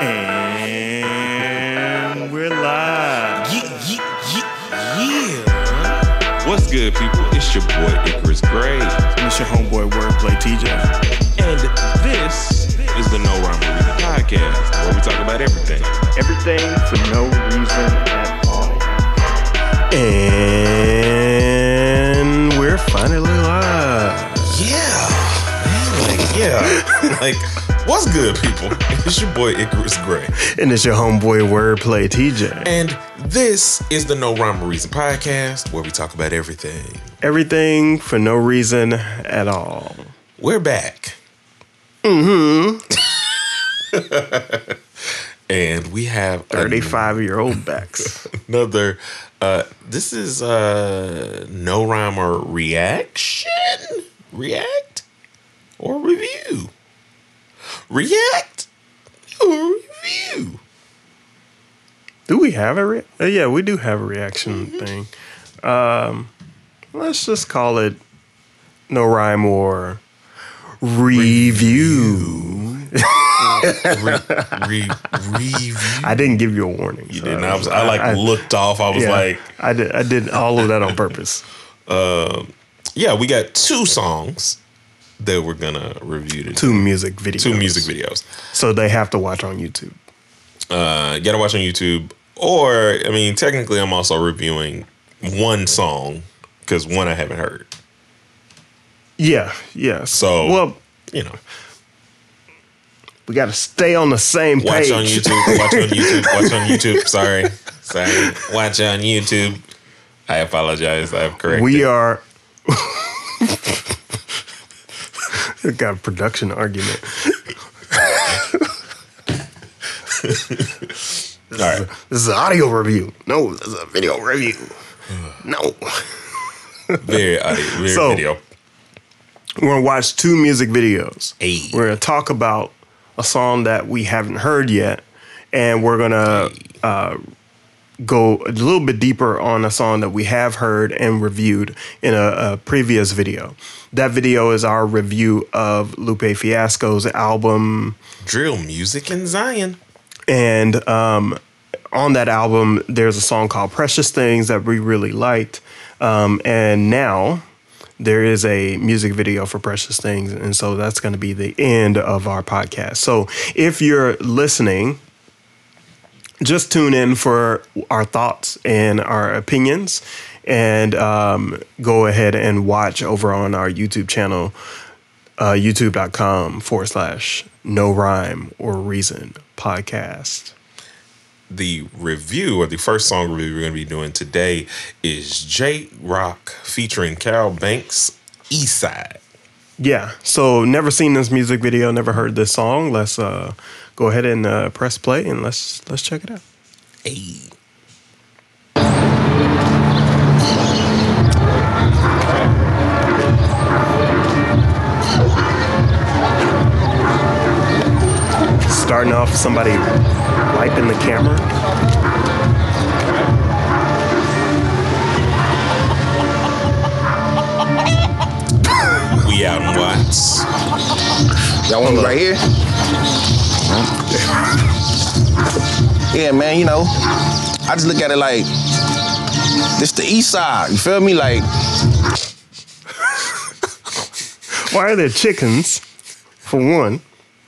And we're live. Yeah, yeah, yeah, yeah. What's good, people? It's your boy Icarus Gray, And it's your homeboy Wordplay TJ. and this is the No Rhyme or Reason podcast, where we talk about everything. Everything for no reason at all. And we're finally live. Yeah, man, like yeah, like what's good, people? It's your boy Icarus Gray, And it's your homeboy Wordplay TJ. and this is the No Rhyme or Reason podcast, where we talk about everything. Everything for no reason at all. We're back. Mm-hmm. and we have 35 year old backs. another uh this is uh no rhyme or reaction react or review react or review Do we have a re- uh, yeah, we do have a reaction thing. Um, let's just call it no rhyme or review. re, re, review I didn't give you a warning. you so didn't I, was, I like looked off i was yeah, like I did. I did all of that on purpose. Uh, yeah we got two songs that we're gonna review today. Two music videos. two music videos So they have to watch on YouTube. uh, you gotta watch on YouTube. Or, I mean, technically, I'm also reviewing one song because one I haven't heard. Yeah, yeah. So, well, you know, we got to stay on the same watch page. on YouTube. Watch on YouTube. Watch on YouTube. Sorry, sorry. Watch on YouTube. I apologize. I have corrected. We are. We got a production argument. All right. This is an audio review. No, this is a video review. No. Very audio. Very So- video. We're going to watch two music videos. Hey. We're going to talk about a song that we haven't heard yet. And we're going to uh, go a little bit deeper on a song that we have heard and reviewed in a, a previous video. That video is our review of Lupe Fiasco's album. Drill music in Zion. And um, on that album, there's a song called Precious Things that we really liked. Um, and now there is a music video for Precious Things. And so that's going to be the end of our podcast. So if you're listening, just tune in for our thoughts and our opinions and um, go ahead and watch over on our YouTube channel, uh, youtube.com forward slash no rhyme or reason podcast. The review or the first song review we're going to be doing today is Jay Rock featuring Kal Banks, East Side. Yeah. So never seen this music video, never heard this song. Let's uh, go ahead and uh, press play and let's let's check it out. Hey. Starting off, somebody wiping the camera. We out in Watts. Y'all want me right here? Yeah, man, you know, I just look at it like this the east side. You feel me? Like, Why are there chickens? For one,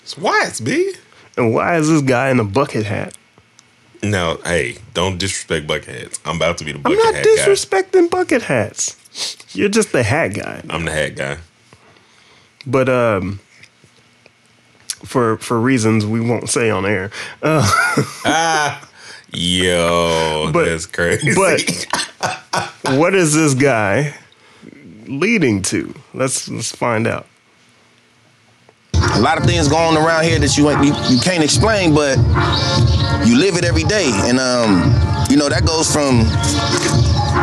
It's Watts, B. and why is this guy in a bucket hat? No, hey, don't disrespect bucket hats. I'm about to be the bucket I'm not hat guy. disrespecting bucket hats. You're just the hat guy. I'm the hat guy. But um, for for reasons we won't say on air. Uh, Ah, yo, But- that's crazy. but what is this guy leading to? Let's let's find out. a lot of things going around here that you ain't- you, you can't explain, but you live it every day. And um, you know, that goes from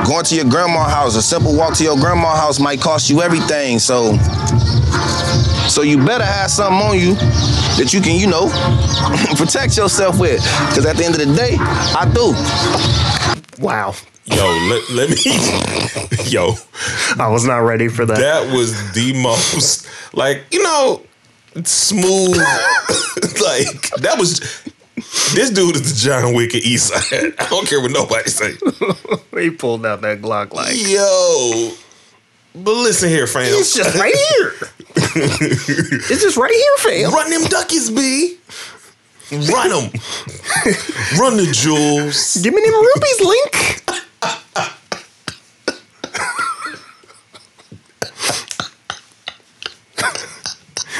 going to your grandma's house. A simple walk to your grandma's house might cost you everything. So so you better have something on you that you can, you know, protect yourself with. Cause at the end of the day, I do. Wow, yo, let, let me, yo, I was not ready for that. that was the most, like, you know, smooth, like, that was, This dude is the John Wick of East Side. I don't care what nobody say. He pulled out that Glock like Yo. But listen here, fam. it's just right here. it's just right here, fam. Run them duckies, B. Run them. Run the jewels. Give me them rupees, Link.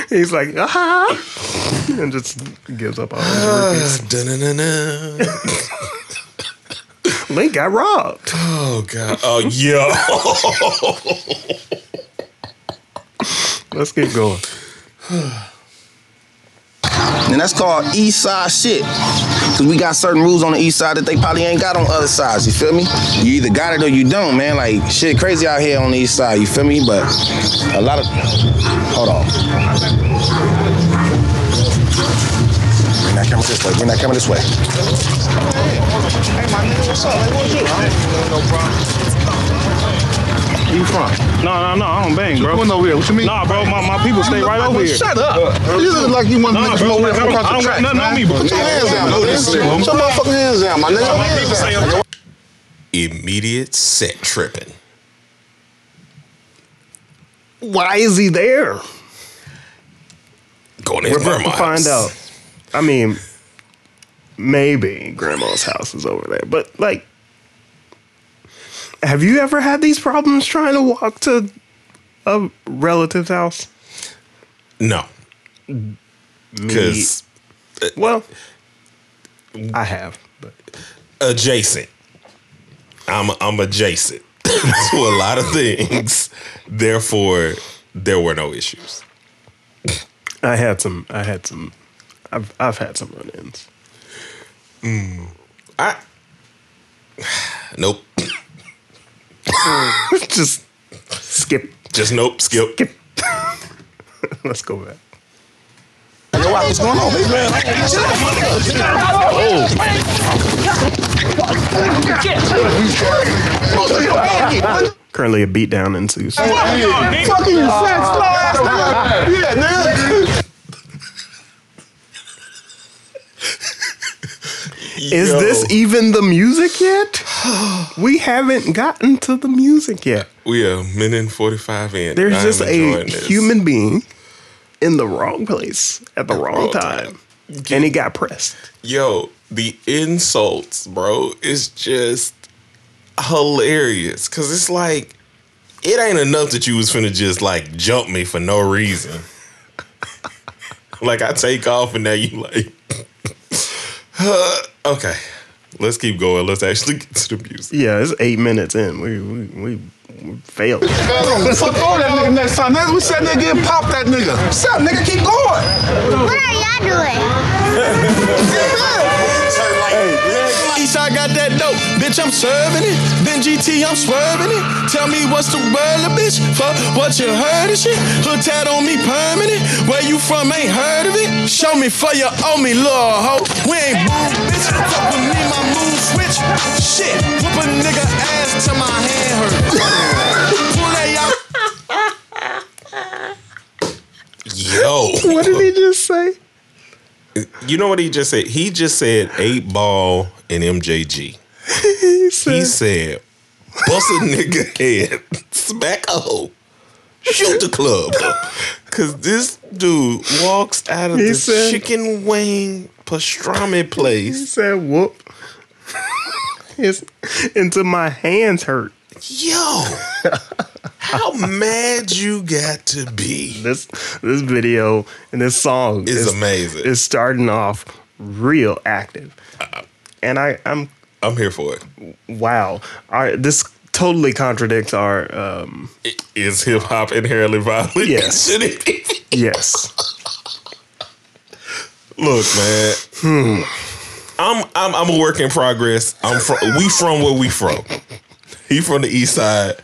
He's like, ah, uh-huh, and just gives up all his rupees. Link got robbed. Oh god. Oh yo. Let's keep going. And that's called east side shit. Cause we got certain rules on the east side that they probably ain't got on other sides, you feel me? You either got it or you don't, man. Like shit crazy out here on the east side, you feel me? But a lot of hold on. We're not coming this way, we're not coming this way. Hey, my nigga, what's up? Like, what's you? No problem. Where you from? No, no, no, I don't bang, bro. Going over here. What you mean? Nah, bro, my, my people stay right over here. Shut up. You look like you want to Nah, make bro, some over here from I don't across the got track. nothing on me, bro. Put your hands down, bro. Put your motherfucking hands down, my nigga. My people say. Immediate set tripping. Why is he there? Going to We're about to find out. I mean, maybe grandma's house is over there, but like, have you ever had these problems trying to walk to a relative's house? No. Because uh, well, I have, but adjacent. I'm I'm adjacent to a lot of things. Therefore, there were no issues. I had some. I had some. I've I've had some run-ins. I nope. Hmm. Just skip. Just nope. Skip. Skip. Let's go back. Yo, what's going on, baby? Currently, a beatdown ensues. Fucking you fat slow ass nigga. Yeah, nigga. Is this even the music yet? we haven't gotten to the music yet. We are minute and forty five in. There's just a this. human being in the wrong place at the wrong, wrong time. time. And he got pressed. Yo, the insults, bro, is just hilarious. Cause it's like, it ain't enough that you was finna just like jump me for no reason. like I take off and now you like, okay, let's keep going. Let's actually get to the music. Yeah, it's eight minutes in. We we, we, we failed. Fuck all that nigga next time. Nigga, we said nigga get pop that nigga. What's up, nigga? Keep going. What are y'all doing? Eastside got that dope, bitch. I'm serving it. Then GT, I'm swerving it. Tell me what's the word, little bitch? Fuck what you heard of shit. Hood tat on me permanent. Where you from? Ain't heard of it. Show me for you owe me, little hoe. We ain't boo, bitch. Fuck with me, my mood switch. Shit, whoop a nigga ass till my hand hurt. Pull that out. Yo, What did he just say? you know what he just said? He just said eight ball and MJG. He said, He said, bust a nigga head, smack a hoe, shoot the club. Cause this dude walks out of He the said- chicken wing pastrami place. he said, whoop. His, until my hands hurt. Yo, how mad you got to be? This this video and this song It's is amazing. Is starting off real active, uh, and I I'm I'm here for it. wow. Our, this totally contradicts our um, Is hip hop inherently violent? Yes. Should it be? yes. Look, man. Hmm. I'm I'm I'm a work in progress. I'm from we from where we from. He from the east side.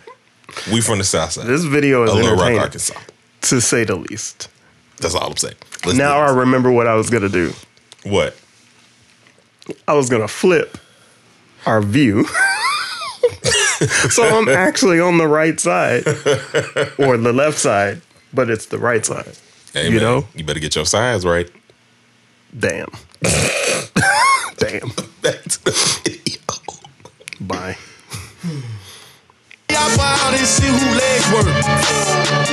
We from the south side. This video is a Little Rock, Arkansas. to say the least. That's all I'm saying. Let's now I remember what I was gonna do. what? I was gonna flip our view. so I'm actually on the right side or the left side, but it's the right side. Hey, you man, know, you better get your size right. Damn. Damn. That's. Bye.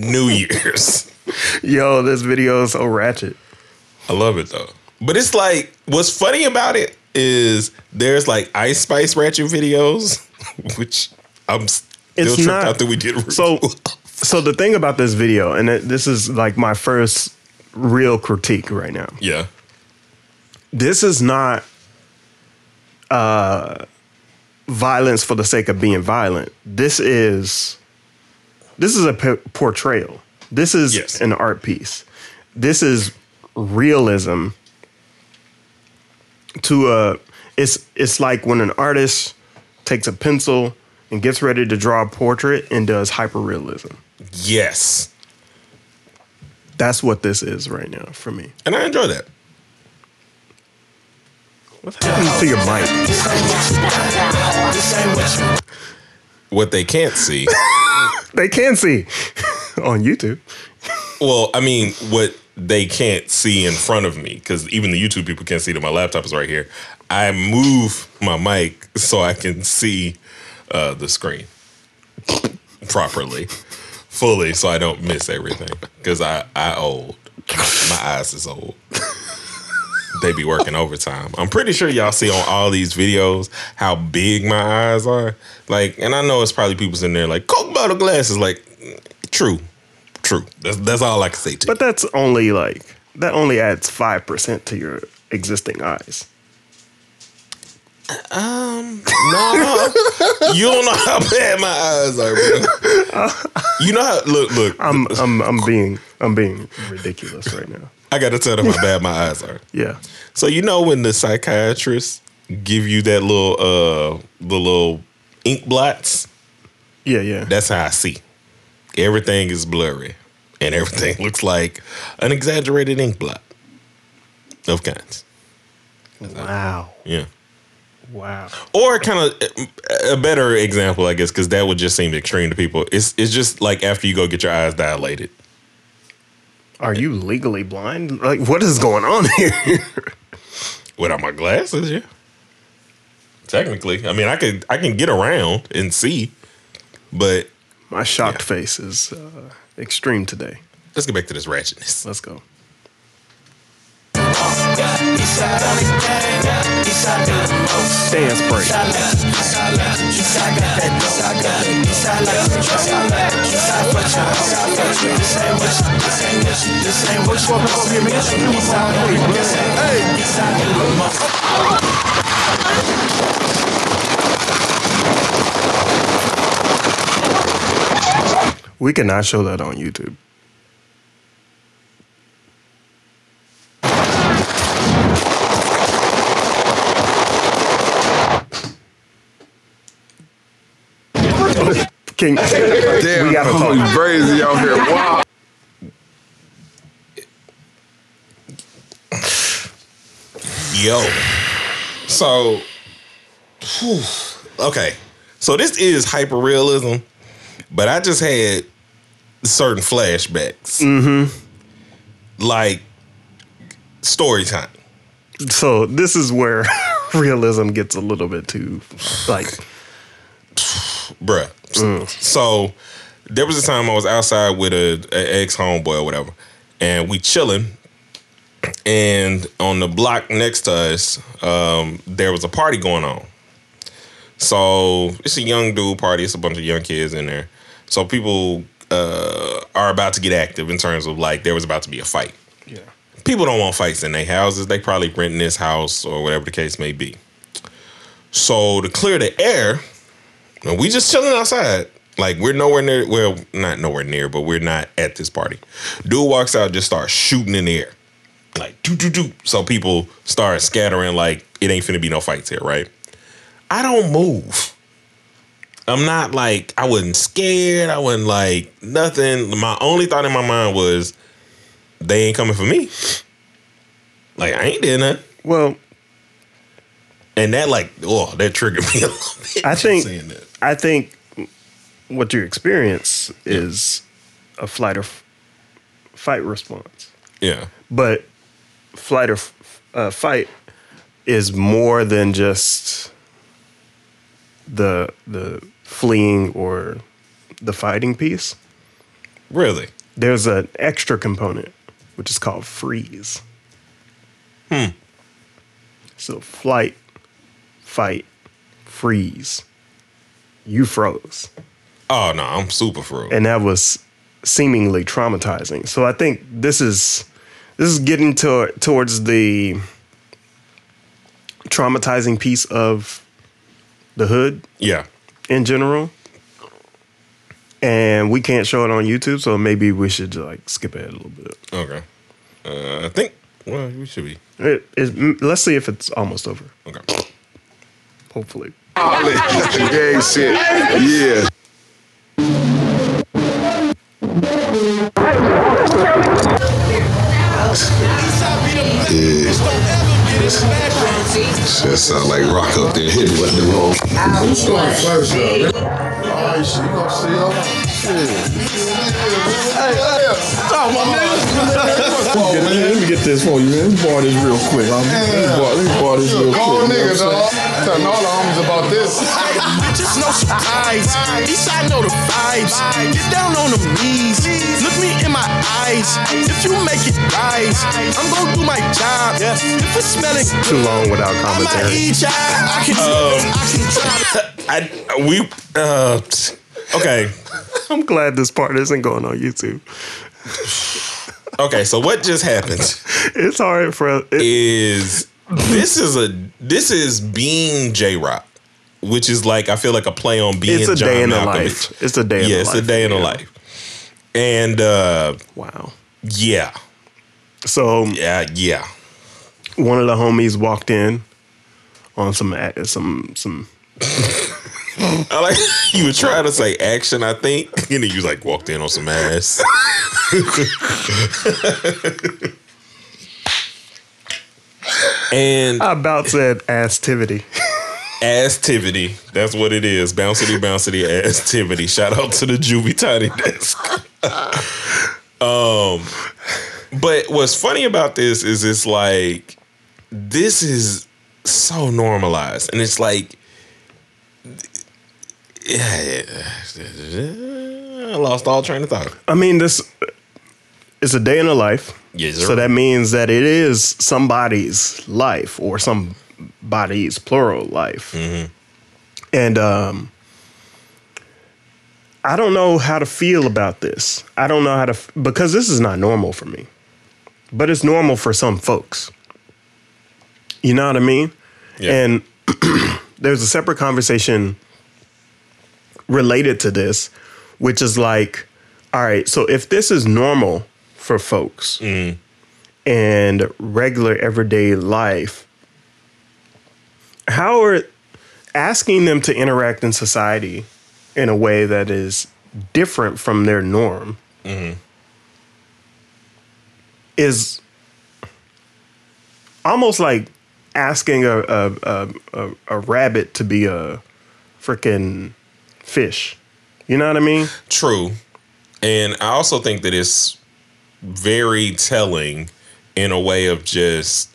New Year's. Yo, this video is so ratchet. I love it though. But it's like what's funny about it is there's like Ice Spice ratchet videos, which I'm still It's tripped not- out that we did. So, so the thing about this video, and it, this is like my first real critique right now. yeah, This is not uh, violence for the sake of being violent. This is this is a p- portrayal. This is Yes. an art piece. This is realism. To a, it's it's like when an artist takes a pencil and gets ready to draw a portrait and does hyperrealism. yes, That's what this is right now for me. and I enjoy that. What's happening to your mic? What they can't see. They can see on YouTube. Well, I mean, what they can't see in front of me, because even the YouTube people can't see that my laptop is right here. I move my mic so I can see uh, the screen properly, fully, so I don't miss everything. Because I I old, my eyes is old. They be working overtime. I'm pretty sure y'all see on all these videos how big my eyes are. Like, and I know it's probably people sitting there like Coke bottle glasses. Like, true, true. That's that's all I can say to you. But that's only like that only adds five percent to your existing eyes. Um no, no, you don't know how bad my eyes are, bro. You know how look, look. I'm I'm I'm being I'm being ridiculous right now. I got to tell them how bad my eyes are. Yeah. So you know when the psychiatrists give you that little uh the little ink blots, Yeah, yeah. that's how I see. Everything is blurry, and everything looks like an exaggerated ink blot of kinds. wow. Yeah. Wow. Or kind of a better example, I guess, because that would just seem extreme to people. It's it's just like after you go get your eyes dilated. Are you legally blind? Like what is going on here? without my glasses, yeah. Technically, I mean, I could I can get around and see, but My shocked face is uh, extreme today. let's get back to this ratchetness. Let's go. Dance break. We cannot show that on YouTube. Can, Damn, we gotta holy talk. crazy out here. Wow. Yo, so whew, okay, so this is hyper realism, but I just had certain flashbacks, mm-hmm. like story time. So this is where realism gets a little bit too like bruh. So there was a time I was outside with a, a ex homeboy or whatever, and we chilling. And on the block next to us, um, there was a party going on. So it's a young dude party. It's a bunch of young kids in there. So people uh, are about to get active in terms of like there was about to be a fight. yeah. People don't want fights in their houses. They probably renting this house or whatever the case may be. So to clear the air, and we just chilling outside. Like we're nowhere near. Well, not nowhere near, but we're not at this party. Dude walks out, just starts shooting in the air, like doo doo doo. So people start scattering. Like it ain't finna be no fights here, right? I don't move. I'm not like I wasn't scared. I wasn't like nothing. My only thought in my mind was they ain't coming for me. Like I ain't did nothing. Well, And that like, oh, that triggered me a little bit. I think. I think what you experience is a flight or f- fight response. Yeah. But flight or f- uh, fight is more than just the the fleeing or the fighting piece. Really? There's an extra component which is called freeze. Hmm. So flight, fight, freeze. You froze. Oh no, I'm super froze. and that was seemingly traumatizing. So I think this is this is getting to, towards the traumatizing piece of the hood yeah. in general. And we can't show it on YouTube, so maybe we should like skip ahead a little bit. Okay. Uh, I think. Well, we should be. It, it, let's see if it's almost over. Okay. Hopefully. Gang shit. Yeah. Shit sound like rock up there hitting what the wrong. Who's first though? Alright, shit, you gonna see her? Hey, hey, stop my nigga. Let me get this for you, man. Let me borrow this real quick. Let me let me this real quick. You nigga, dog. Saying? Telling all the homies about this. Bitches know some eyes. Eastside know the vibes. Get down on them knees. Look me in my eyes. If you make it rise, I'm gonna do my job. If it's smelling Too long without I commentary. eat. I can, I can try. I we uh okay. I'm glad this part isn't going on YouTube. Okay, so what just happened It's hard for it, is this is a this is being Jay Rock, which is like I feel like a play on being it's a John day in the life. It's a day in yeah, it's life. a day in the life. And uh Wow. yeah. So Yeah, yeah. one of the homies walked in on some some some I like you were trying to say action, I think. And then you like walked in on some ass. and I about said activity. Asstivity. That's what it is. Bouncity, bouncity, asstivity. Shout out to the Juvie Tiny Desk. um, but what's funny about this is it's like this is so normalized, and it's like, yeah, I lost all train of thought. I mean, this is a day in the life. Yes, So that means that it is somebody's life or somebody's plural life. Mm-hmm. And um, I don't know how to feel about this. I don't know how to, f- because this is not normal for me, but it's normal for some folks. You know what I mean? Yeah. And there's a separate conversation related to this, which is like, all right, so if this is normal for folks mm. and regular everyday life, how are asking them to interact in society in a way that is different from their norm mm-hmm. is almost like asking a a, a, a a rabbit to be a freaking fish. You know what I mean? True. And I also think that it's very telling in a way of just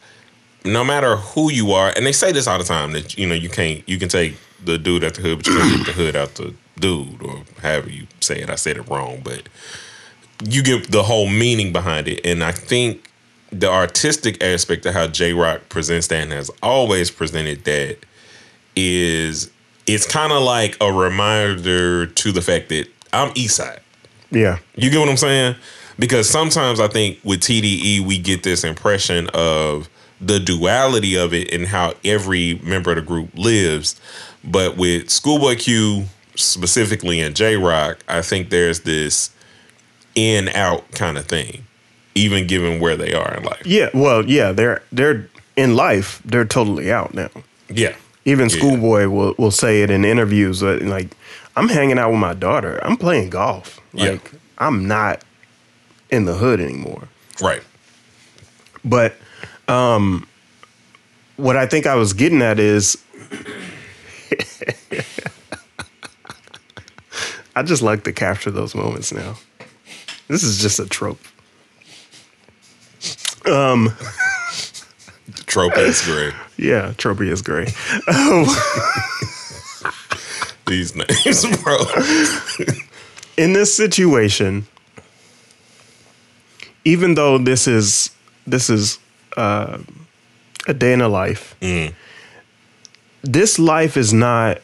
no matter who you are, and they say this all the time that you know you can't you can take the dude at the hood, but you can't take the hood out the dude, or however you say it. I said it wrong, but you get the whole meaning behind it. And I think the artistic aspect of how Jay Rock presents that and has always presented that is it's kind of like a reminder to the fact that I'm East Side. Yeah. You get what I'm saying? Because sometimes I think with TDE we get this impression of the duality of it and how every member of the group lives. But with Schoolboy Q specifically and Jay Rock, I think there's this in out kind of thing, even given where they are in life. Yeah. Well, yeah, they're they're in life, they're totally out now. Yeah. Even Yeah. Schoolboy will will say it in interviews that like I'm hanging out with my daughter. I'm playing golf. Yeah. Like I'm not in the hood anymore. Right. But um, what I think I was getting at is I just like to capture those moments now. This is just a trope. Um, Trope is great. yeah, trope is great. These names, bro. in this situation, even though this is this is uh, a day in a life, this life is not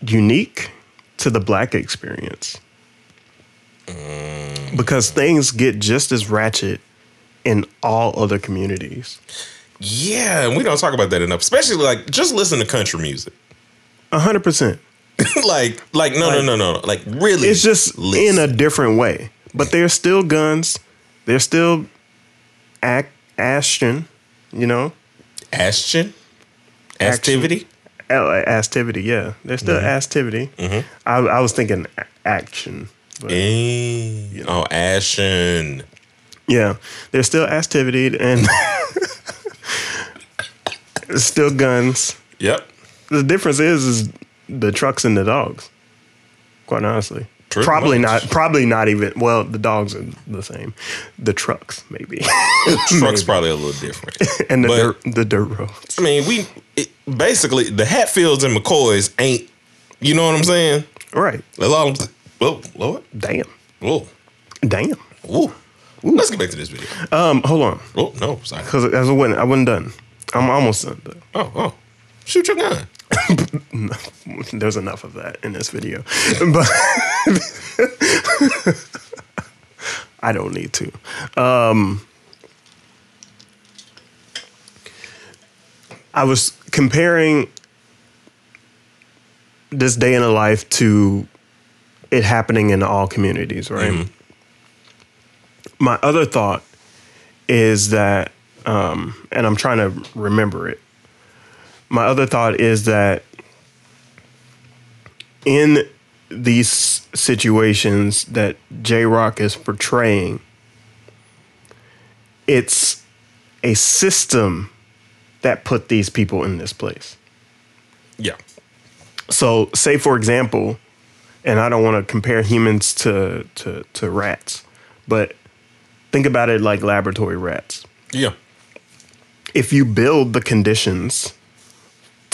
unique to the black experience because things get just as ratchet in all other communities. Yeah, and we don't talk about that enough. Especially like just listen to country music. A hundred percent. like, like no, Like- no, no, no. Like really, It's just in a different way, but there's still guns. There's still act action. You know, Ashton, activity. Activity, yeah. There's still activity. I, I was thinking action. But Eh, Oh, Ashton. yeah, there's still activity and still guns. Yep. The difference is is the trucks and the dogs. Quite honestly. Probably much. not probably not even well, the dogs are the same. The trucks, maybe. Truck's probably a little different. and the But- dirt, the dirt roads. I mean, we it, basically the Hatfields and McCoys ain't. You know what I'm saying? Right. That's all I'm. Whoa, Lord. Damn. Whoa. Damn. Ooh. Let's get back to this video. Um, hold on. Oh no, sorry. Because I wasn't I wasn't done. I'm almost done. But Oh, oh. Shoot your gun. There's enough of that in this video. But I don't need to. Um, I was comparing this day in a life to it happening in all communities, right? My other thought is that, um, and I'm trying to remember it. My other thought is that in these situations that Jay Rock is portraying, it's a system that put these people in this place. Yeah. So, say for example, and I don't want to compare humans to, to to rats, but think about it like laboratory rats. Yeah. If you build the conditions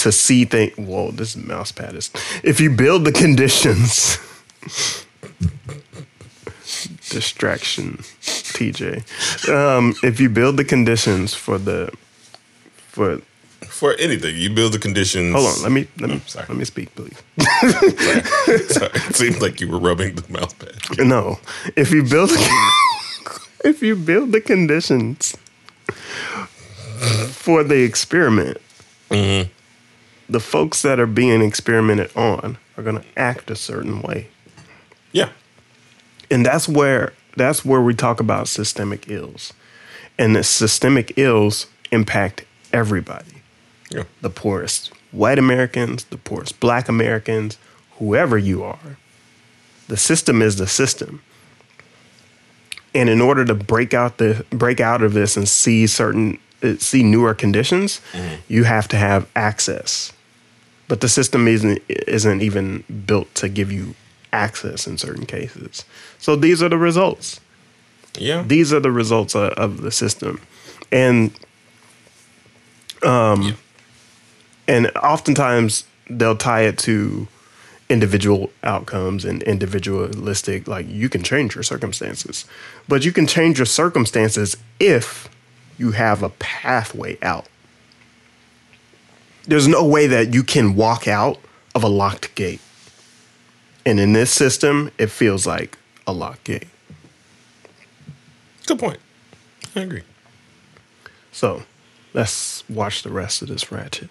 to see things, whoa, this mouse pad is. If you build the conditions, distraction, TJ. Um, if you build the conditions for the for For anything, you build the conditions. hold on, let me let me Oh, sorry. let me speak, please. Sorry. It seemed like you were rubbing the mouse pad. No, if you build if you build the conditions for the experiment, the folks that are being experimented on are going to act a certain way, Yeah. and that's where that's where we talk about systemic ills, and the systemic ills impact everybody Yeah. the poorest white Americans, the poorest black Americans, whoever you are. The system is the system. And in order to break out the break out of this and see certain see newer conditions, you have to have access. But the system isn't isn't even built to give you access in certain cases. So these are the results Yeah. these are the results of, of the system and um and oftentimes they'll tie it to individual outcomes and individualistic like you can change your circumstances but you can change your circumstances if you have a pathway out there's no way that you can walk out of a locked gate and in this system it feels like a locked gate Good point. I agree. So let's watch the rest of this ratchet.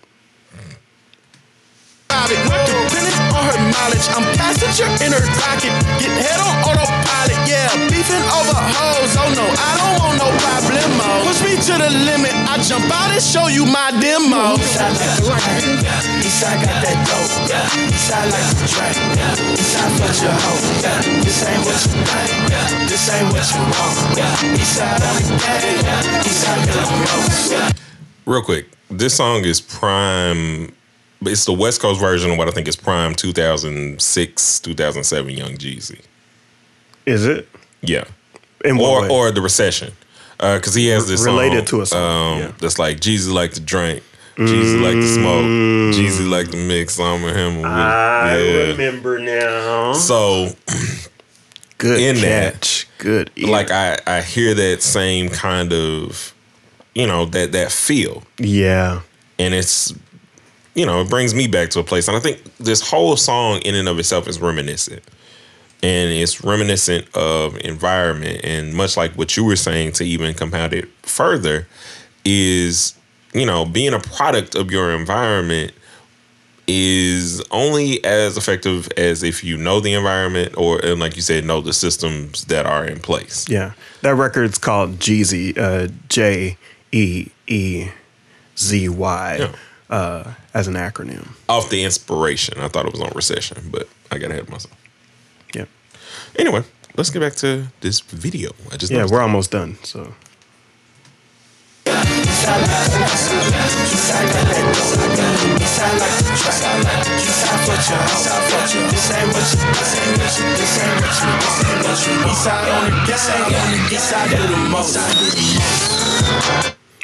Dependent on on her mileage. I'm passenger in her rocket. Get head on autopilot, yeah. Beefing over hoes, oh no, I don't want no problemo. Oh. Push me to the limit, I jump out and show you my demo. Eastside like the drink, Eastside got that dope, Eastside like the drink, Eastside fuck your hoe. This ain't what you think, this ain't what you want. Eastside on the game, Eastside got the most. Real quick, this song is prime. It's the West Coast version of what I think is prime 2006, 2007 Young Jeezy. Is it? Yeah. In or way? or the recession, because he has this Related song, to a song, Um, yeah. That's like Jeezy like to drink, Jeezy like to smoke, Jeezy like to mix. I'm with him. Mm. I yeah. remember now. So Good in that. Good. ear. like I I hear that same kind of, you know that that feel. yeah. and it's you know it brings me back to a place and i think this whole song in and of itself is reminiscent and it's reminiscent of environment and much like what you were saying to even compound it further is you know being a product of your environment is only as effective as if you know the environment or and like you said know the systems that are in place Yeah. That record's called Jeezy, uh, J E E Z Y, Yeah. Uh, as an acronym. off the inspiration i thought it was on recession but i got ahead of myself Yeah. anyway let's get back to this video i just Yeah, we're almost done. So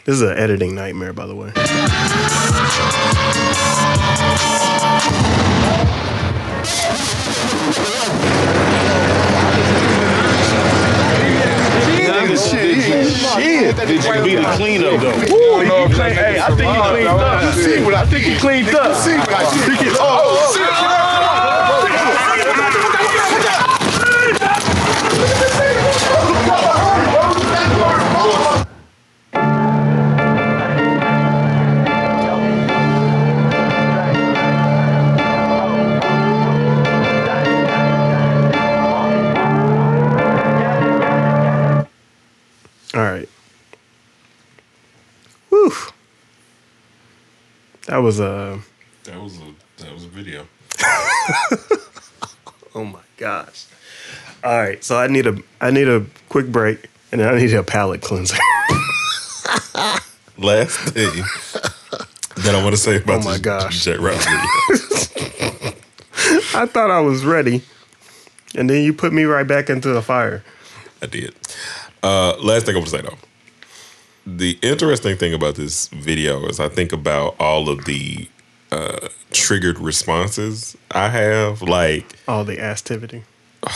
this is an editing nightmare, by the way. Shit. Did you be the cleanup though? Ooh, no, hey, I think he cleaned up. You see what I think he cleaned up. See what I think he, oh, oh, oh. That was a. that was a that was a video Oh my gosh. All right, so I need a I need a quick break, and then I need a palate cleanser. last thing that i want to say about Oh my this gosh. Jet Rap video I thought I was ready, and then you put me right back into the fire. i did uh last thing i want to say though the interesting thing about this video is i think about all of the uh triggered responses i have like All the activity.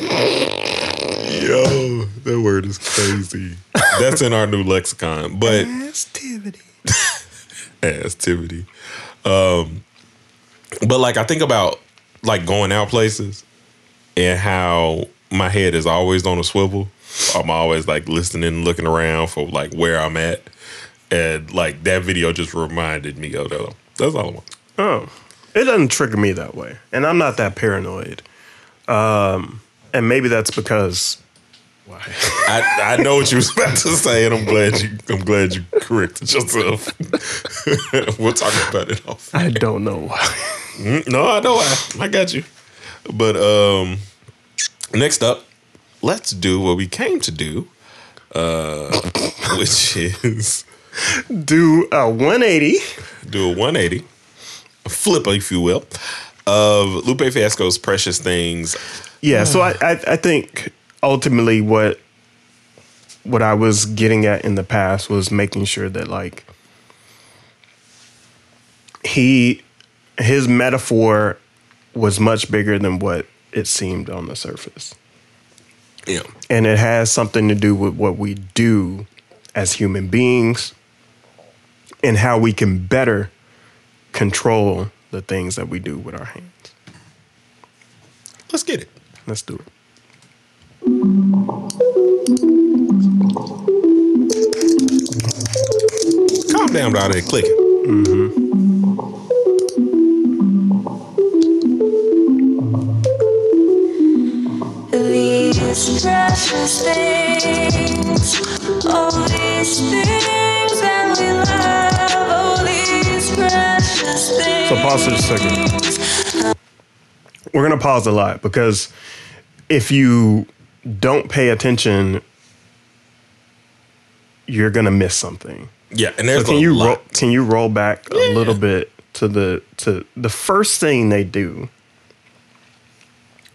Yo, that word is crazy. That's in our new lexicon. But Activity. activity. Um but like I think about like going out places and how my head is always on a swivel. I'm always like listening and looking around for like where I'm at. And like that video just reminded me of that. That's all I want. Oh, it doesn't trigger me that way, and I'm not that paranoid. Um, and maybe that's because why? I, I know what you was about to say, and I'm glad you I'm glad you corrected yourself. we'll talk about it off. I don't know why. Mm, No, I know I, I got you. But um next up, let's do what we came to do. Uh which is Do a 180. do a 180, a flip, if you will, of Lupe Fiasco's Precious Things. Yeah, so I, I I think ultimately what what I was getting at in the past was making sure that like he his metaphor was much bigger than what it seemed on the surface. Yeah. And it has something to do with what we do as human beings and how we can better control the things that we do with our hands. Let's get it. Let's do it. Calm down out there clicking. These precious things, all these things that we love, all these precious things. So pause for a second. We're gonna pause a lot because if you don't pay attention, you're gonna miss something. Yeah, and there's so can a you lot. roll, can you roll back a little bit to the to the first thing they do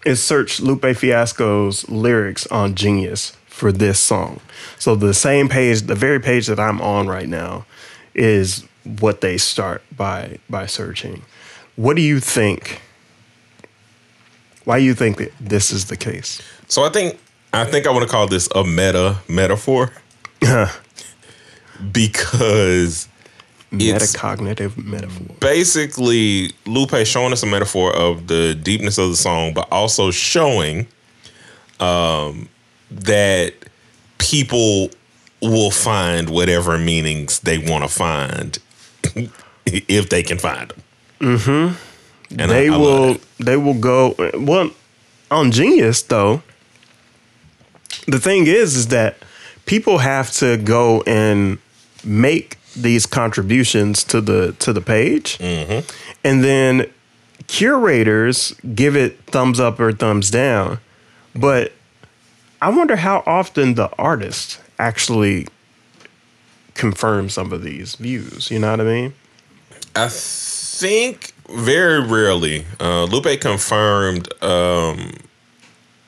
is search Lupe Fiasco's lyrics on Genius for this song. So the same page, the very page that I'm on right now, is what they start by by searching. What do you think? Why do you think that this is the case? So I think I think I want to call this a meta metaphor because Metacognitive metaphor. basically Lupe showing us a metaphor of the deepness of the song, but also showing um, that people will find whatever meanings they want to find if they can find them. Mm-hmm. And they I- I will. They will go. Well, on Genius though, the thing is, is that people have to go and make these contributions to the to the page, and then curators give it thumbs up or thumbs down. But I wonder how often the artist actually confirm some of these views. You know what I mean? I think very rarely. Uh, Lupe confirmed um,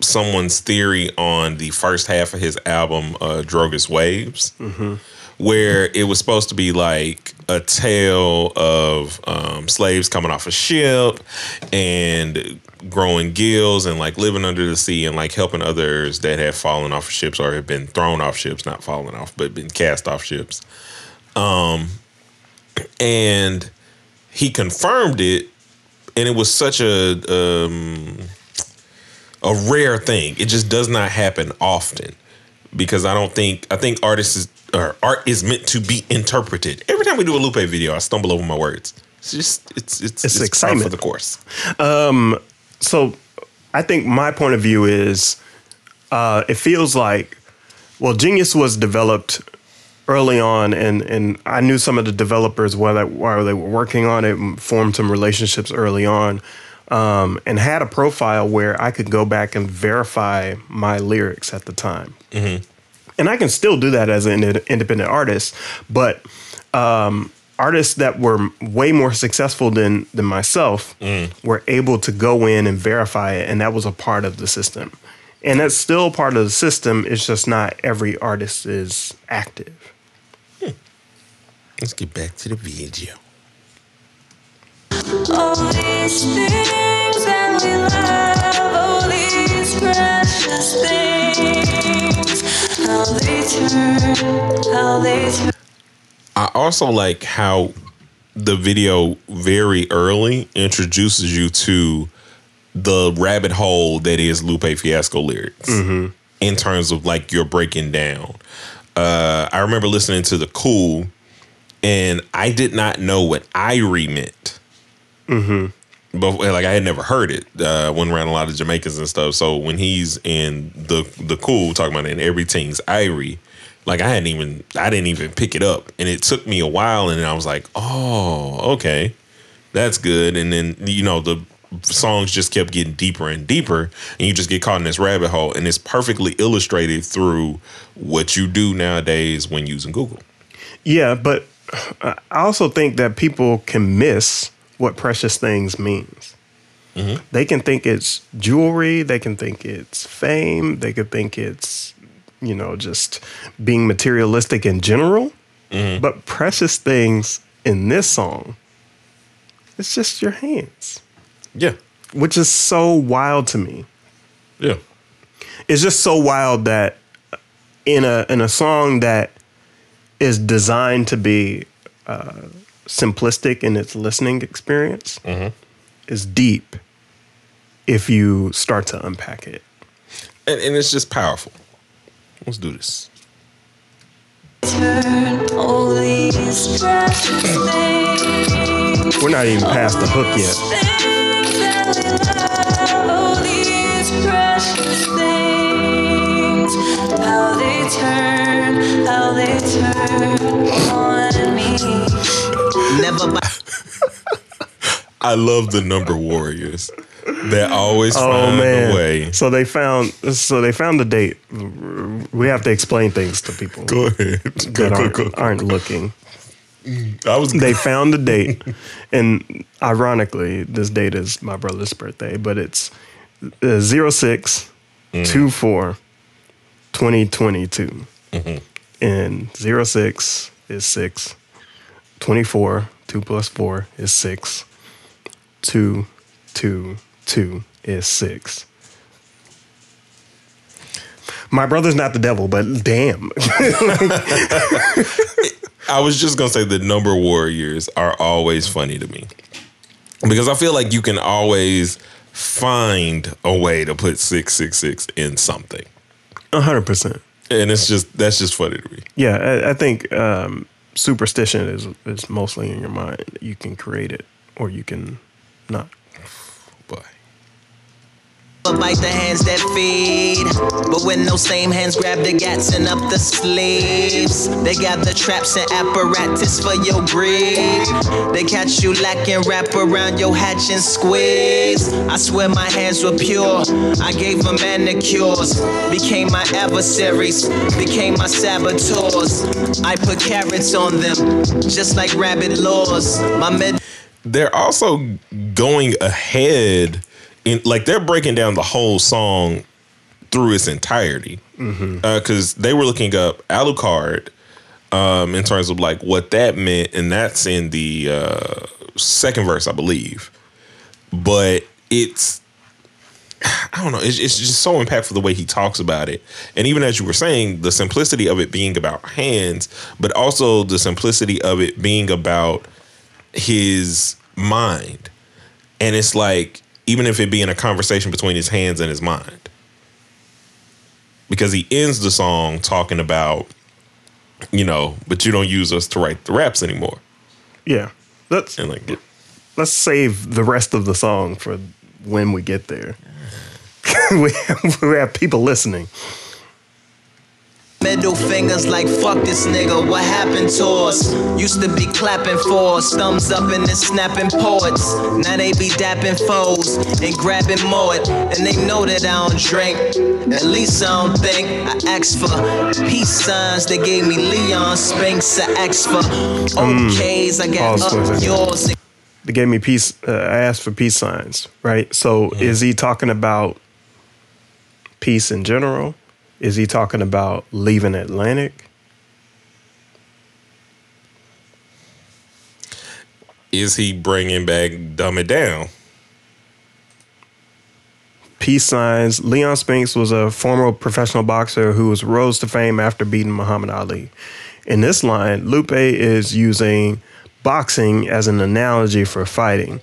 someone's theory on the first half of his album, uh, Drogas Waves, where it was supposed to be like a tale of um, slaves coming off a ship and growing gills and like living under the sea and like helping others that have fallen off ships or have been thrown off ships, not fallen off, but been cast off ships. Um, and he confirmed it, and it was such a um, a rare thing. It just does not happen often because I don't think I think artists is, or art is meant to be interpreted. Every time we do a Lupe video, I stumble over my words. It's just it's it's It's par excitement. for the course. Um, so I think my point of view is uh, it feels like, well, Genius was developed early on, and, and I knew some of the developers while they, while they were working on it, formed some relationships early on, um, and had a profile where I could go back and verify my lyrics at the time Mm-hmm. And I can still do that as an independent artist, but um, artists that were way more successful than than myself were able to go in and verify it, and that was a part of the system. And that's still part of the system. It's just not every artist is active. Let's get back to the video. Turn, how they turn. I also like how the video very early introduces you to the rabbit hole that is Lupe Fiasco lyrics in terms of like you're breaking down. Uh, I remember listening to the Cool, and I did not know what Irie meant. Mm-hmm. But like I had never heard it. Uh, went around a lot of Jamaicans and stuff. So when he's in the the cool talking about it in everything's Irie, like I hadn't even I didn't even pick it up, and it took me a while, and I was like, oh, okay, that's good. And then you know the songs just kept getting deeper and deeper, and you just get caught in this rabbit hole, and it's perfectly illustrated through what you do nowadays when using Google. Yeah, but I also think that people can miss what precious things means. They can think it's jewelry, they can think it's fame, they could think it's, you know, just being materialistic in general. But precious things in this song, it's just your hands. Yeah. Which is so wild to me. Yeah. It's just so wild that in a in a song that is designed to be uh, simplistic in its listening experience mm-hmm. is deep if you start to unpack it. And, and it's just powerful. Let's do this. turn all these precious things. We're not even past the hook yet. Things that we love, all these precious things. how they turn, how they turn on me. Never by I love the number warriors that always Oh find man! a way. So they found. So they found the date. We have to explain things to people Go ahead. Go, that go, aren't, go. aren't looking. I was They found the date, and ironically, this date is my brother's birthday, but it's uh, 06 24 2022. And 06 is 6. 24, 2 plus 4 is 6. 2, 2, 2 is 6. My brother's not the devil, but damn. I was just gonna say the number warriors are always funny to me because I feel like you can always find a way to put six six six in something, 100%. and it's just that's just funny to me. Yeah, I, I think um, superstition is is mostly in your mind. You can create it, or you can not. Boy, bite the hands that feed. But when those same hands grab the gats and up the sleeves, they got the traps and apparatus for your greed. They catch you lacking, wrap around your hatch and squeeze. I swear my hands were pure. I gave them manicures, became my adversaries, became my saboteurs. I put carrots on them, just like rabbit laws. My med. they're also going ahead in like they're breaking down the whole song through its entirety because they were looking up Alucard um, in terms of like what that meant, and that's in the uh, second verse, I believe. But it's I don't know. It's, it's just so impactful the way he talks about it, and even as you were saying, the simplicity of it being about hands, but also the simplicity of it being about his mind. And it's like, even if it be in a conversation between his hands and his mind. Because he ends the song talking about, you know, but you don't use us to write the raps anymore. Yeah, let's And like, let's save the rest of the song for when we get there. we have people listening. Middle fingers like fuck this nigga, what happened to us? Used to be clapping for us, thumbs up and then snapping poets. Now they be dapping foes and grabbing mullet. And they know that I don't drink, at least I don't think. I asked for peace signs, they gave me Leon Spinks. I asked for okays, I got a up yours. They gave me peace. Uh, I asked for peace signs, right? So is he talking about peace in general? Is he talking about leaving Atlantic? is he bringing back Dumb It Down? Peace signs. Leon Spinks was a former professional boxer who was rose to fame after beating Muhammad Ali. In this line, Lupe is using boxing as an analogy for fighting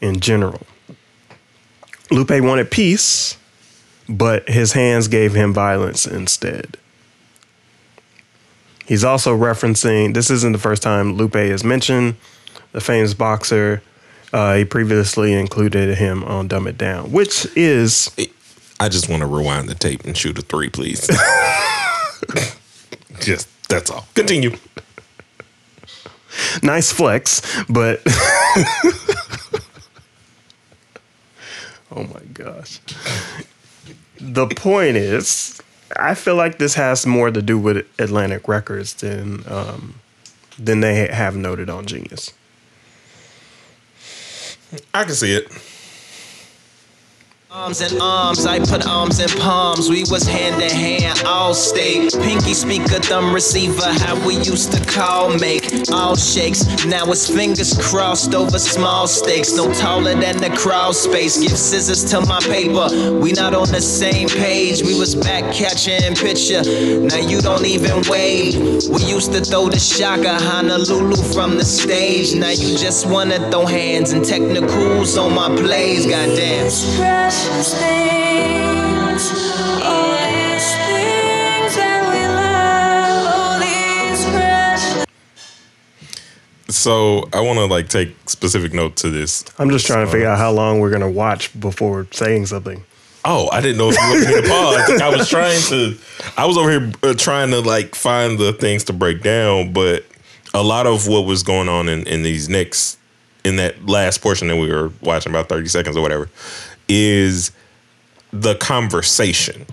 in general. Lupe wanted peace, but his hands gave him violence instead. He's also referencing this isn't the first time Lupe is mentioned, the famous boxer. Uh, he previously included him on Dumb It Down, which is I just want to rewind the tape and shoot a three, please. just that's all. Continue. nice flex, but oh my gosh. The point is, I feel like this has more to do with Atlantic Records than um, than they have noted on Genius. I can see it. Arms and arms, I put arms in palms. We was hand to hand, all state. Pinky speaker, thumb receiver, how we used to call make. All shakes, now it's fingers crossed over small stakes. No taller than the crawl space. Give scissors to my paper. We not on the same page. We was back catching picture. Now you don't even wave. We used to throw the shaka Honolulu from the stage. Now you just wanna throw hands and technicals on my plays. Goddamn. Precious things, all these things that we love, all these precious. So I want to like take specific note to this. I'm just trying to figure out how long we're gonna watch before saying something. Oh, I didn't know if you were going to pause. I was trying to, I was over here uh, trying to like find the things to break down, but a lot of what was going on in, in these next, in that last portion that we were watching, about 30 seconds or whatever, is the conversation.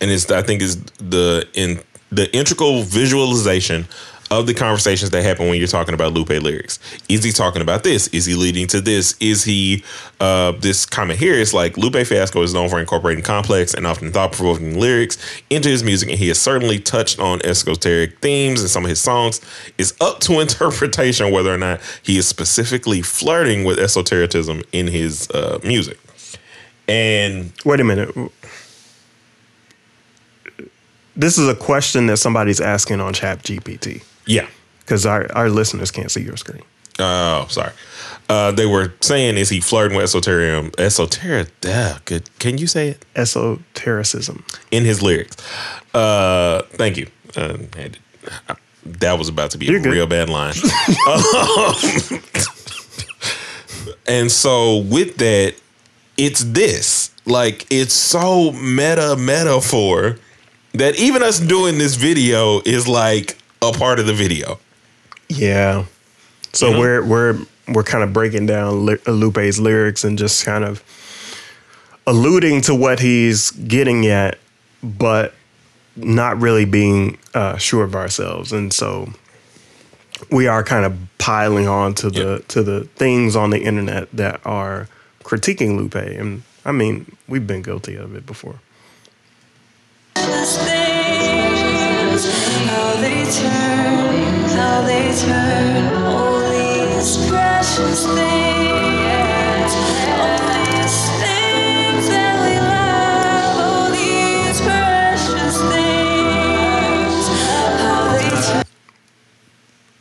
And it's, I think, is the in the integral visualization of the conversations that happen when you're talking about Lupe lyrics. Is he talking about this? Is he leading to this? Is he uh this comment here is like Lupe Fiasco is known for incorporating complex and often thought-provoking lyrics into his music, and he has certainly touched on esoteric themes in some of his songs. It's up to interpretation whether or not he is specifically flirting with esotericism in his uh, music. And Wait a minute. This is a question that somebody's asking on Chat GPT yeah. because our, our listeners can't see your screen. Oh, sorry. Uh, they were saying, is he flirting with esoterium? Esoteric, duh, good. Can you say it? Esotericism. In his lyrics. Uh, thank you. Uh, that was about to be a You're good. real bad line. Um, and so with that, it's this. Like, it's so meta metaphor that even us doing this video is like a part of the video. Yeah. So You know? we're we're we're kind of breaking down Li- Lupe's lyrics and just kind of alluding to what he's getting at, but not really being uh, sure of ourselves. And so we are kind of piling on to the to the things on the internet that are critiquing Lupe. And I mean, we've been guilty of it before. Turn, how they turn. All these precious things, all these things that we love. All these precious things, how they turn.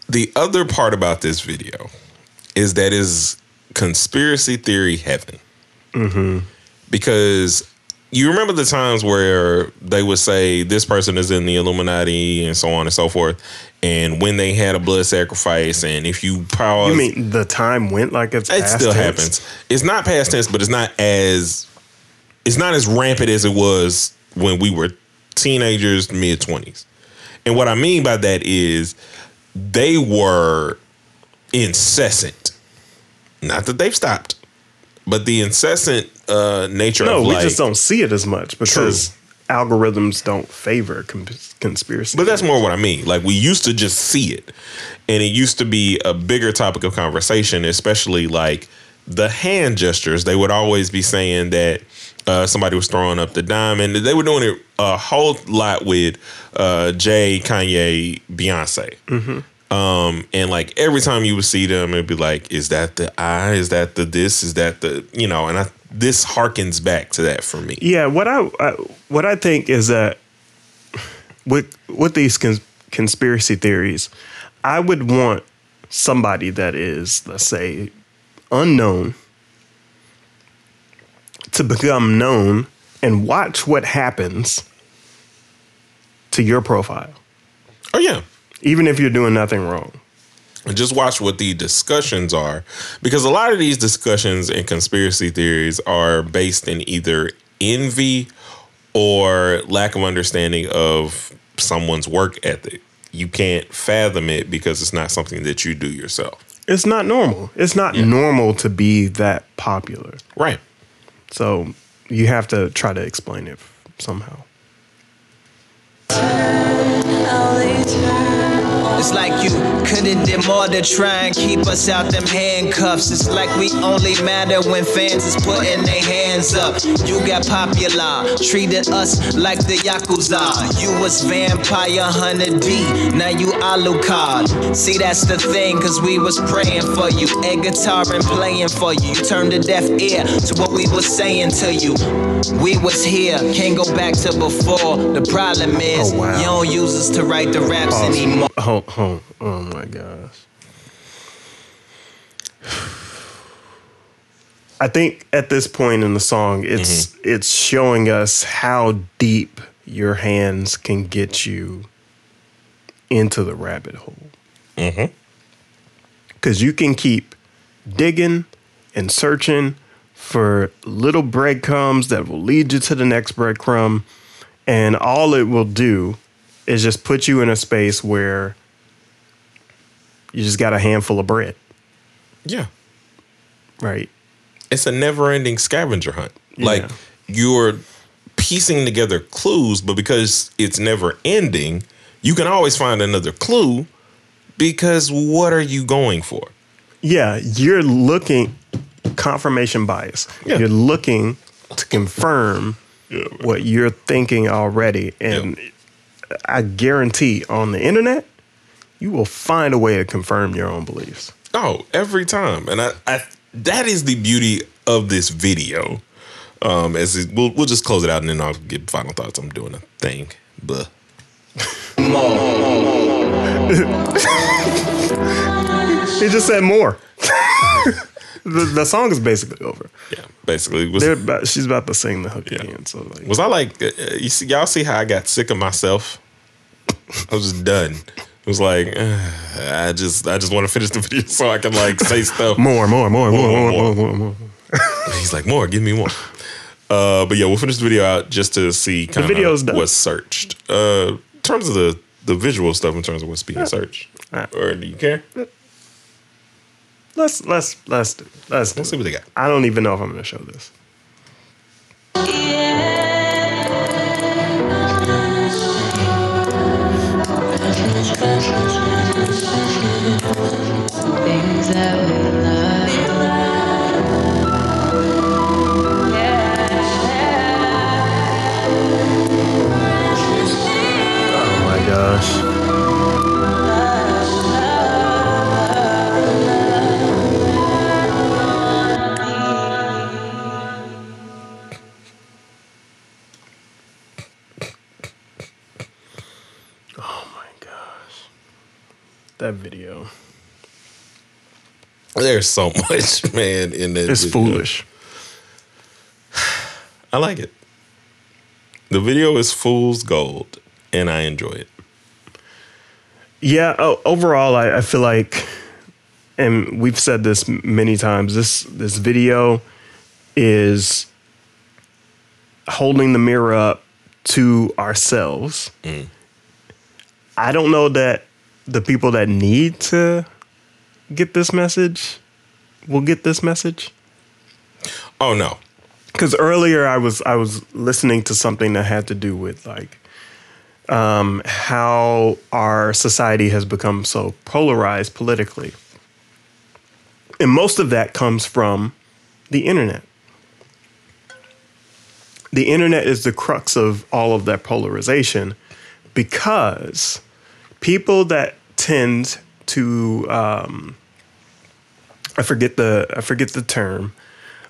The other part about this video is that is conspiracy theory heaven. Mm-hmm. Because you remember the times where they would say this person is in the Illuminati and so on and so forth. And when they had a blood sacrifice, and if you pause, You mean the time went like it's it still tense? happens. It's not past tense, but it's not as it's not as rampant as it was when we were teenagers, mid twenties. And what I mean by that is they were incessant. Not that they've stopped, but the incessant uh, nature No, we like, just don't see it as much because algorithms don't favor conspiracy. But that's more what I mean. Like we used to just see it, and it used to be a bigger topic of conversation, especially like the hand gestures. They would always be saying that uh, somebody was throwing up the diamond. They were doing it a whole lot with uh, Jay, Kanye, Beyonce. Mhm. Um, and like every time you would see them, it'd be like, is that the eye? Is that the this? Is that the you know? And I, this harkens back to that for me. Yeah, what I, I what I think is that with with these cons- conspiracy theories, I would want somebody that is, let's say, unknown to become known and watch what happens to your profile. Oh yeah. Even if you're doing nothing wrong. And just watch what the discussions are because a lot of these discussions and conspiracy theories are based in either envy or lack of understanding of someone's work ethic you can't fathom it because it's not something that you do yourself It's not normal. It's not normal to be that popular. Right. So you have to try to explain it somehow. It's like you couldn't do more to try and keep us out them handcuffs. It's like we only matter when fans is putting their hands up. You got popular, treated us like the Yakuza. You was Vampire Hunter D, now you Alucard. See, that's the thing, cause we was praying for you. Air guitar and playing for you. You turned a deaf ear to what we was saying to you. We was here, can't go back to before. The problem is, oh, you don't use us to write the raps Oh, anymore. Oh, oh, oh my gosh. I think at this point in the song, it's it's showing us how deep your hands can get you into the rabbit hole. Mm-hmm. Because you can keep digging and searching for little breadcrumbs that will lead you to the next breadcrumb. And all it will do is just put you in a space where you just got a handful of bread, Yeah. right? It's a never ending scavenger hunt. Like you're piecing together clues, but because it's never ending, you can always find another clue because what are you going for? Yeah, you're looking confirmation bias. Yeah. You're looking to confirm what you're thinking already. And I guarantee on the internet, you will find a way to confirm your own beliefs. Oh, every time, and I, I that is the beauty of this video. Um, as it, we'll we'll just close it out and then I'll get final thoughts. I'm doing a thing, but He just said more. the, the song is basically over. yeah, basically, was about, she's about to sing the hook again. So like, was I like uh, uh, you see y'all see how I got sick of myself? I was just done. It was like uh, I just I just want to finish the video so I can like say stuff. more, more, more, more, more, more, more, more. He's like, more, give me more. Uh, but yeah, we'll finish the video out just to see kind video's of what's searched. Uh, in terms of the the visual stuff, in terms of what's being searched, Alright. or do you care? Let's let's let's. Let's Let's see it. what they got. I don't even know if I'm gonna show this. Things There's so much, man, in this. It's video. foolish. I like it. The video is fool's gold, and I enjoy it. Yeah, overall, I, I feel like, and we've said this many times. This this video is holding the mirror up to ourselves. Mm. I don't know that the people that need to get this message will get this message. Oh no, Because earlier I was I was listening to something that had to do with like um, how our society has become so polarized politically, and most of that comes from the internet. The internet is the crux of all of that polarization because people that tend to um, I forget the I forget the term.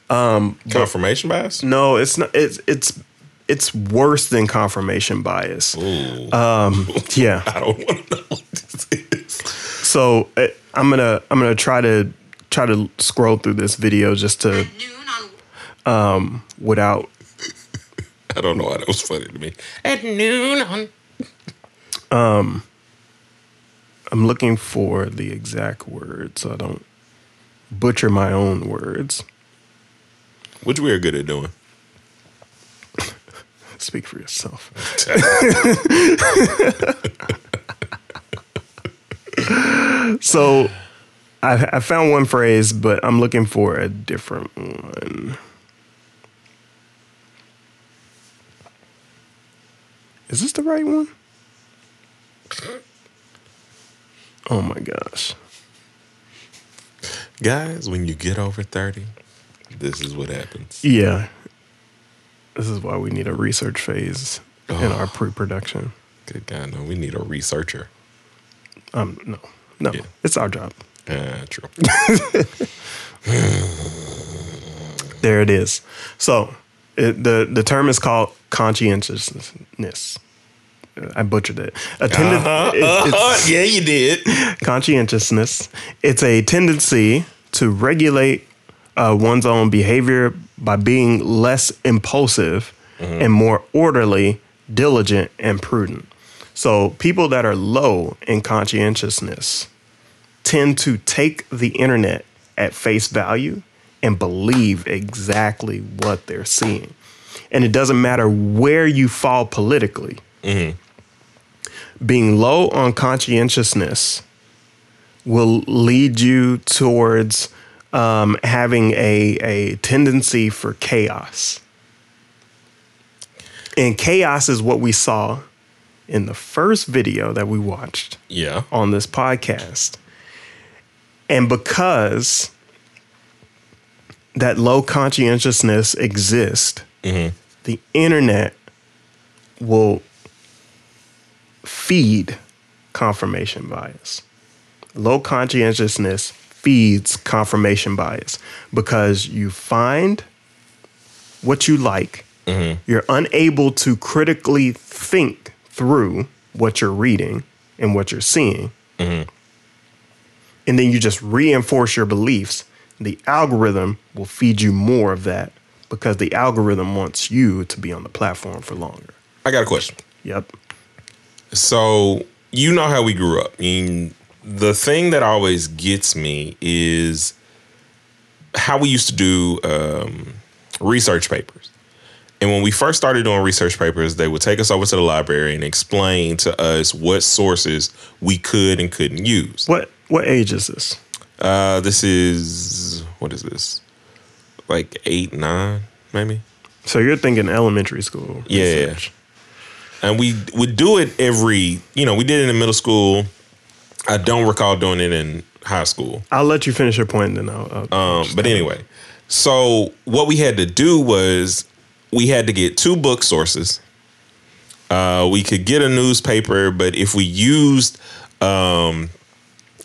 confirmation bias. No, it's not. It's it's it's worse than confirmation bias. Ooh, Um, yeah. I don't want to know what this is. So uh, I'm gonna I'm gonna try to try to scroll through this video just to um without I don't know why that was funny to me. At noon on. Um, I'm looking for the exact word so I don't butcher my own words. Which we are good at doing. Speak for yourself. so I, I found one phrase, but I'm looking for a different one. Is this the right one? Oh my gosh. Guys, when you get over 30, this is what happens. Yeah. This is why we need a research phase in our pre production. Good God, no, we need a researcher. Um, no, no, Yeah. it's our job. Ah, true. There it is. So it, the the term is called conscientiousness. I butchered it. A tenden- Uh-huh, it- uh-huh. yeah, you did. conscientiousness. It's a tendency to regulate uh, one's own behavior by being less impulsive and more orderly, diligent, and prudent. So people that are low in conscientiousness tend to take the internet at face value and believe exactly what they're seeing. And it doesn't matter where you fall politically. Being low on conscientiousness will lead you towards um, having a, a tendency for chaos. And chaos is what we saw in the first video that we watched Yeah. on this podcast. And because that low conscientiousness exists, the internet will feed confirmation bias. Low conscientiousness feeds confirmation bias because you find what you like, mm-hmm. you're unable to critically think through what you're reading and what you're seeing mm-hmm. and then you just reinforce your beliefs, the algorithm will feed you more of that because the algorithm wants you to be on the platform for longer. I got a question. Yep. So you know how we grew up. I mean, the thing that always gets me is how we used to do um, research papers. And when we first started doing research papers, they would take us over to the library and explain to us what sources we could and couldn't use. What what age is this? Uh, this is what is this? Like eight, nine, maybe. So you're thinking elementary school. Yeah. research. And we would do it every, you know, we did it in middle school. I don't recall doing it in high school. I'll let you finish your point and then I'll, I'll Um, but anyway, so what we had to do was we had to get two book sources. Uh, we could get a newspaper, but if we used um,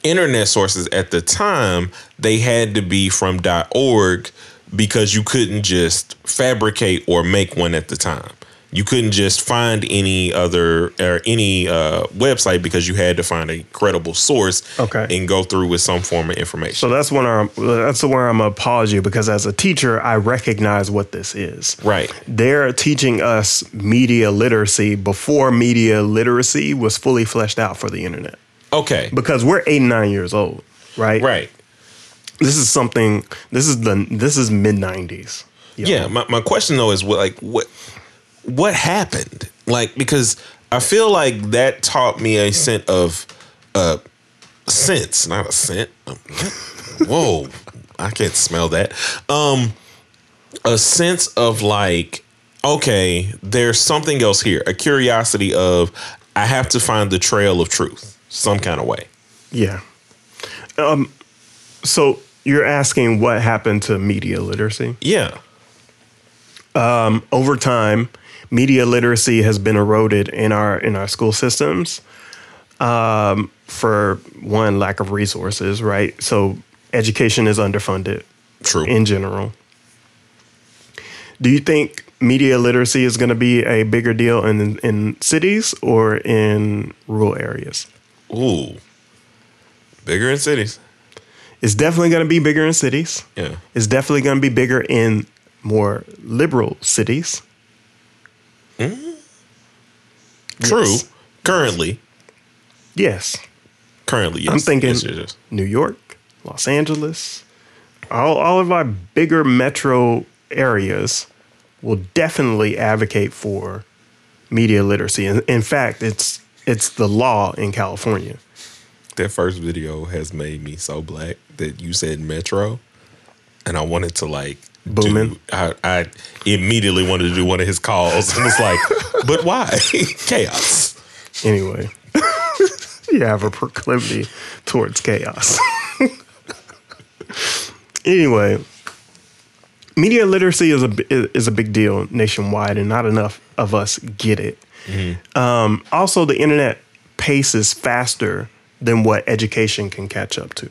internet sources at the time, they had to be from .org because you couldn't just fabricate or make one at the time. You couldn't just find any other or any uh, website because you had to find a credible source Okay. and go through with some form of information. So that's when I'm that's where I'm you because as a teacher, I recognize what this is. Right. They're teaching us media literacy before media literacy was fully fleshed out for the internet. Okay. Because we're eight nine years old, right? Right. This is something. This is the. This is mid nineties. Yeah. My, my question though is what like what what happened? Like because I feel like that taught me a sense of uh sense, not a scent. Whoa. I can't smell that. Um a sense of like okay, there's something else here. A curiosity of I have to find the trail of truth some kind of way. Yeah. Um. So you're asking what happened to media literacy? Yeah. Um. Over time, media literacy has been eroded in our in our school systems. Um. For one, lack of resources. Right. So education is underfunded. True. In general. Do you think media literacy is going to be a bigger deal in in cities or in rural areas? Ooh. Bigger in cities. It's definitely going to be bigger in cities. Yeah. It's definitely going to be bigger in more liberal cities. Eh? True. Yes. Currently. Yes. Currently, yes. I'm thinking Yes, yes. New York, Los Angeles, all, all of our bigger metro areas will definitely advocate for media literacy. In, in fact, it's it's the law in California. That first video has made me so black that you said Metro, and I wanted to like Booming. do- I, I immediately wanted to do one of his calls and was like, but why? Chaos. Anyway, you have a proclivity towards chaos. anyway, media literacy is a is a big deal nationwide, and not enough of us get it. Um, also, the internet paces faster than what education can catch up to.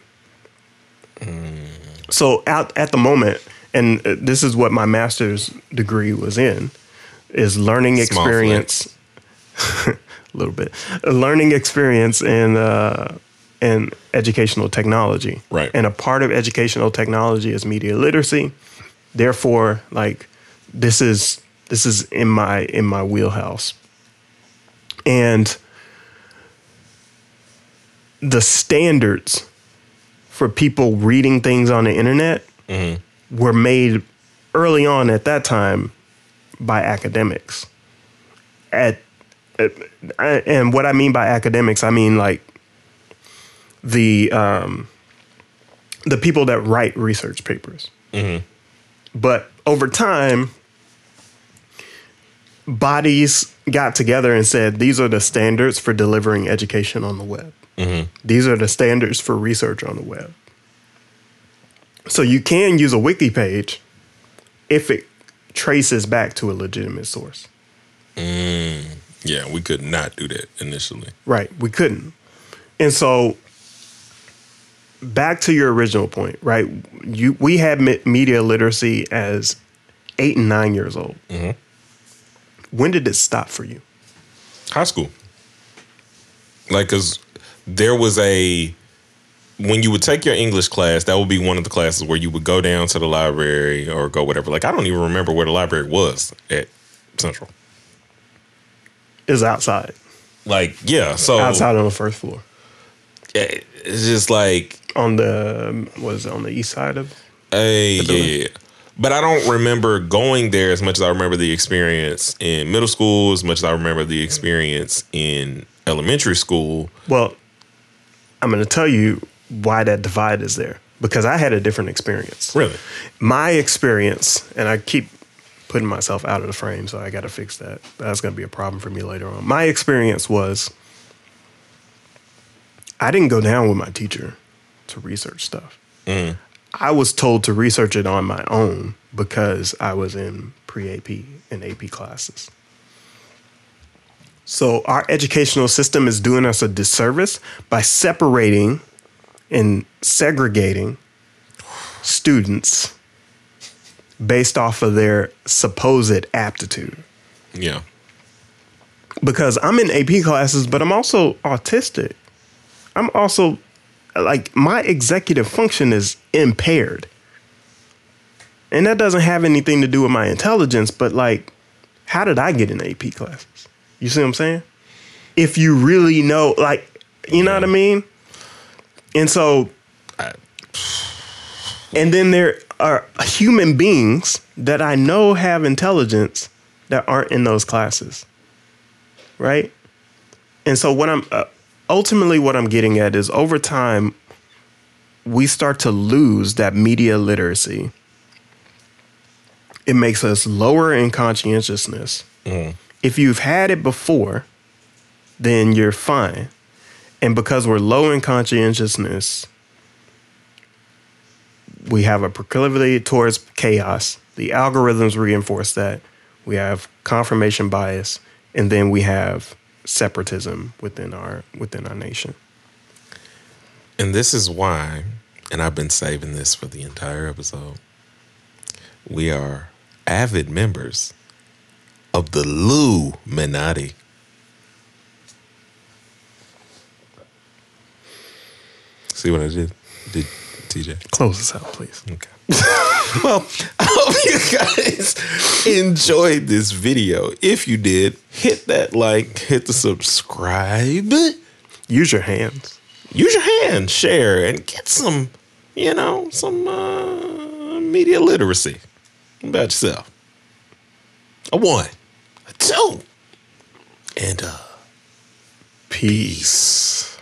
So, out at the moment, and uh, this is what my master's degree was in, is learning Small experience. a little bit, a learning experience in uh, in educational technology. Right. And a part of educational technology is media literacy. Therefore, like this is this is in my in my wheelhouse. And the standards for people reading things on the internet were made early on at that time by academics. At, at and what I mean by academics, I mean like the um, the people that write research papers. But over time, bodies got together and said these are the standards for delivering education on the web. These are the standards for research on the web. So you can use a wiki page if it traces back to a legitimate source. Mm, yeah, we could not do that initially. Right. We couldn't. And so back to your original point, right? You we had me- media literacy as 8 and 9 years old. When did it stop for you? High school. Like, cause there was a when you would take your English class, that would be one of the classes where you would go down to the library or go whatever. Like, I don't even remember where the library was at Central. Is outside. Like, yeah, so outside on the first floor. it- it's just like On the um, was on the east side of eh, Hey, yeah, yeah. But I don't remember going there as much as I remember the experience in middle school, as much as I remember the experience in elementary school. Well, I'm going to tell you why that divide is there because I had a different experience. Really? My experience, and I keep putting myself out of the frame, so I got to fix that. That's going to be a problem for me later on. My experience was I didn't go down with my teacher to research stuff. Mm. I was told to research it on my own because I was in pre AP and AP classes. So our educational system is doing us a disservice by separating and segregating students based off of their supposed aptitude. Yeah. Because I'm in AP classes, but I'm also autistic. I'm also like my executive function is impaired. And that doesn't have anything to do with my intelligence, but like, how did I get in AP classes? You see what I'm saying? If you really know, like, you know what I mean? And so, and then there are human beings that I know have intelligence that aren't in those classes, right? And so, what I'm uh, ultimately what I'm getting at is over time, we start to lose that media literacy. It makes us lower in conscientiousness. If you've had it before, then you're fine. And because we're low in conscientiousness, we have a proclivity towards chaos. The algorithms reinforce that. We have confirmation bias, and then we have separatism within our within our nation. And this is why, and I've been saving this for the entire episode. We are avid members of the Illuminati. See what I did? Did TJ? Close this out, please. Okay. well, I hope you guys enjoyed this video. If you did, hit that like, hit the subscribe. Use your hands. Use your hands, share, and get some, you know, some uh, media literacy about yourself. A one, a two, and uh, Peace.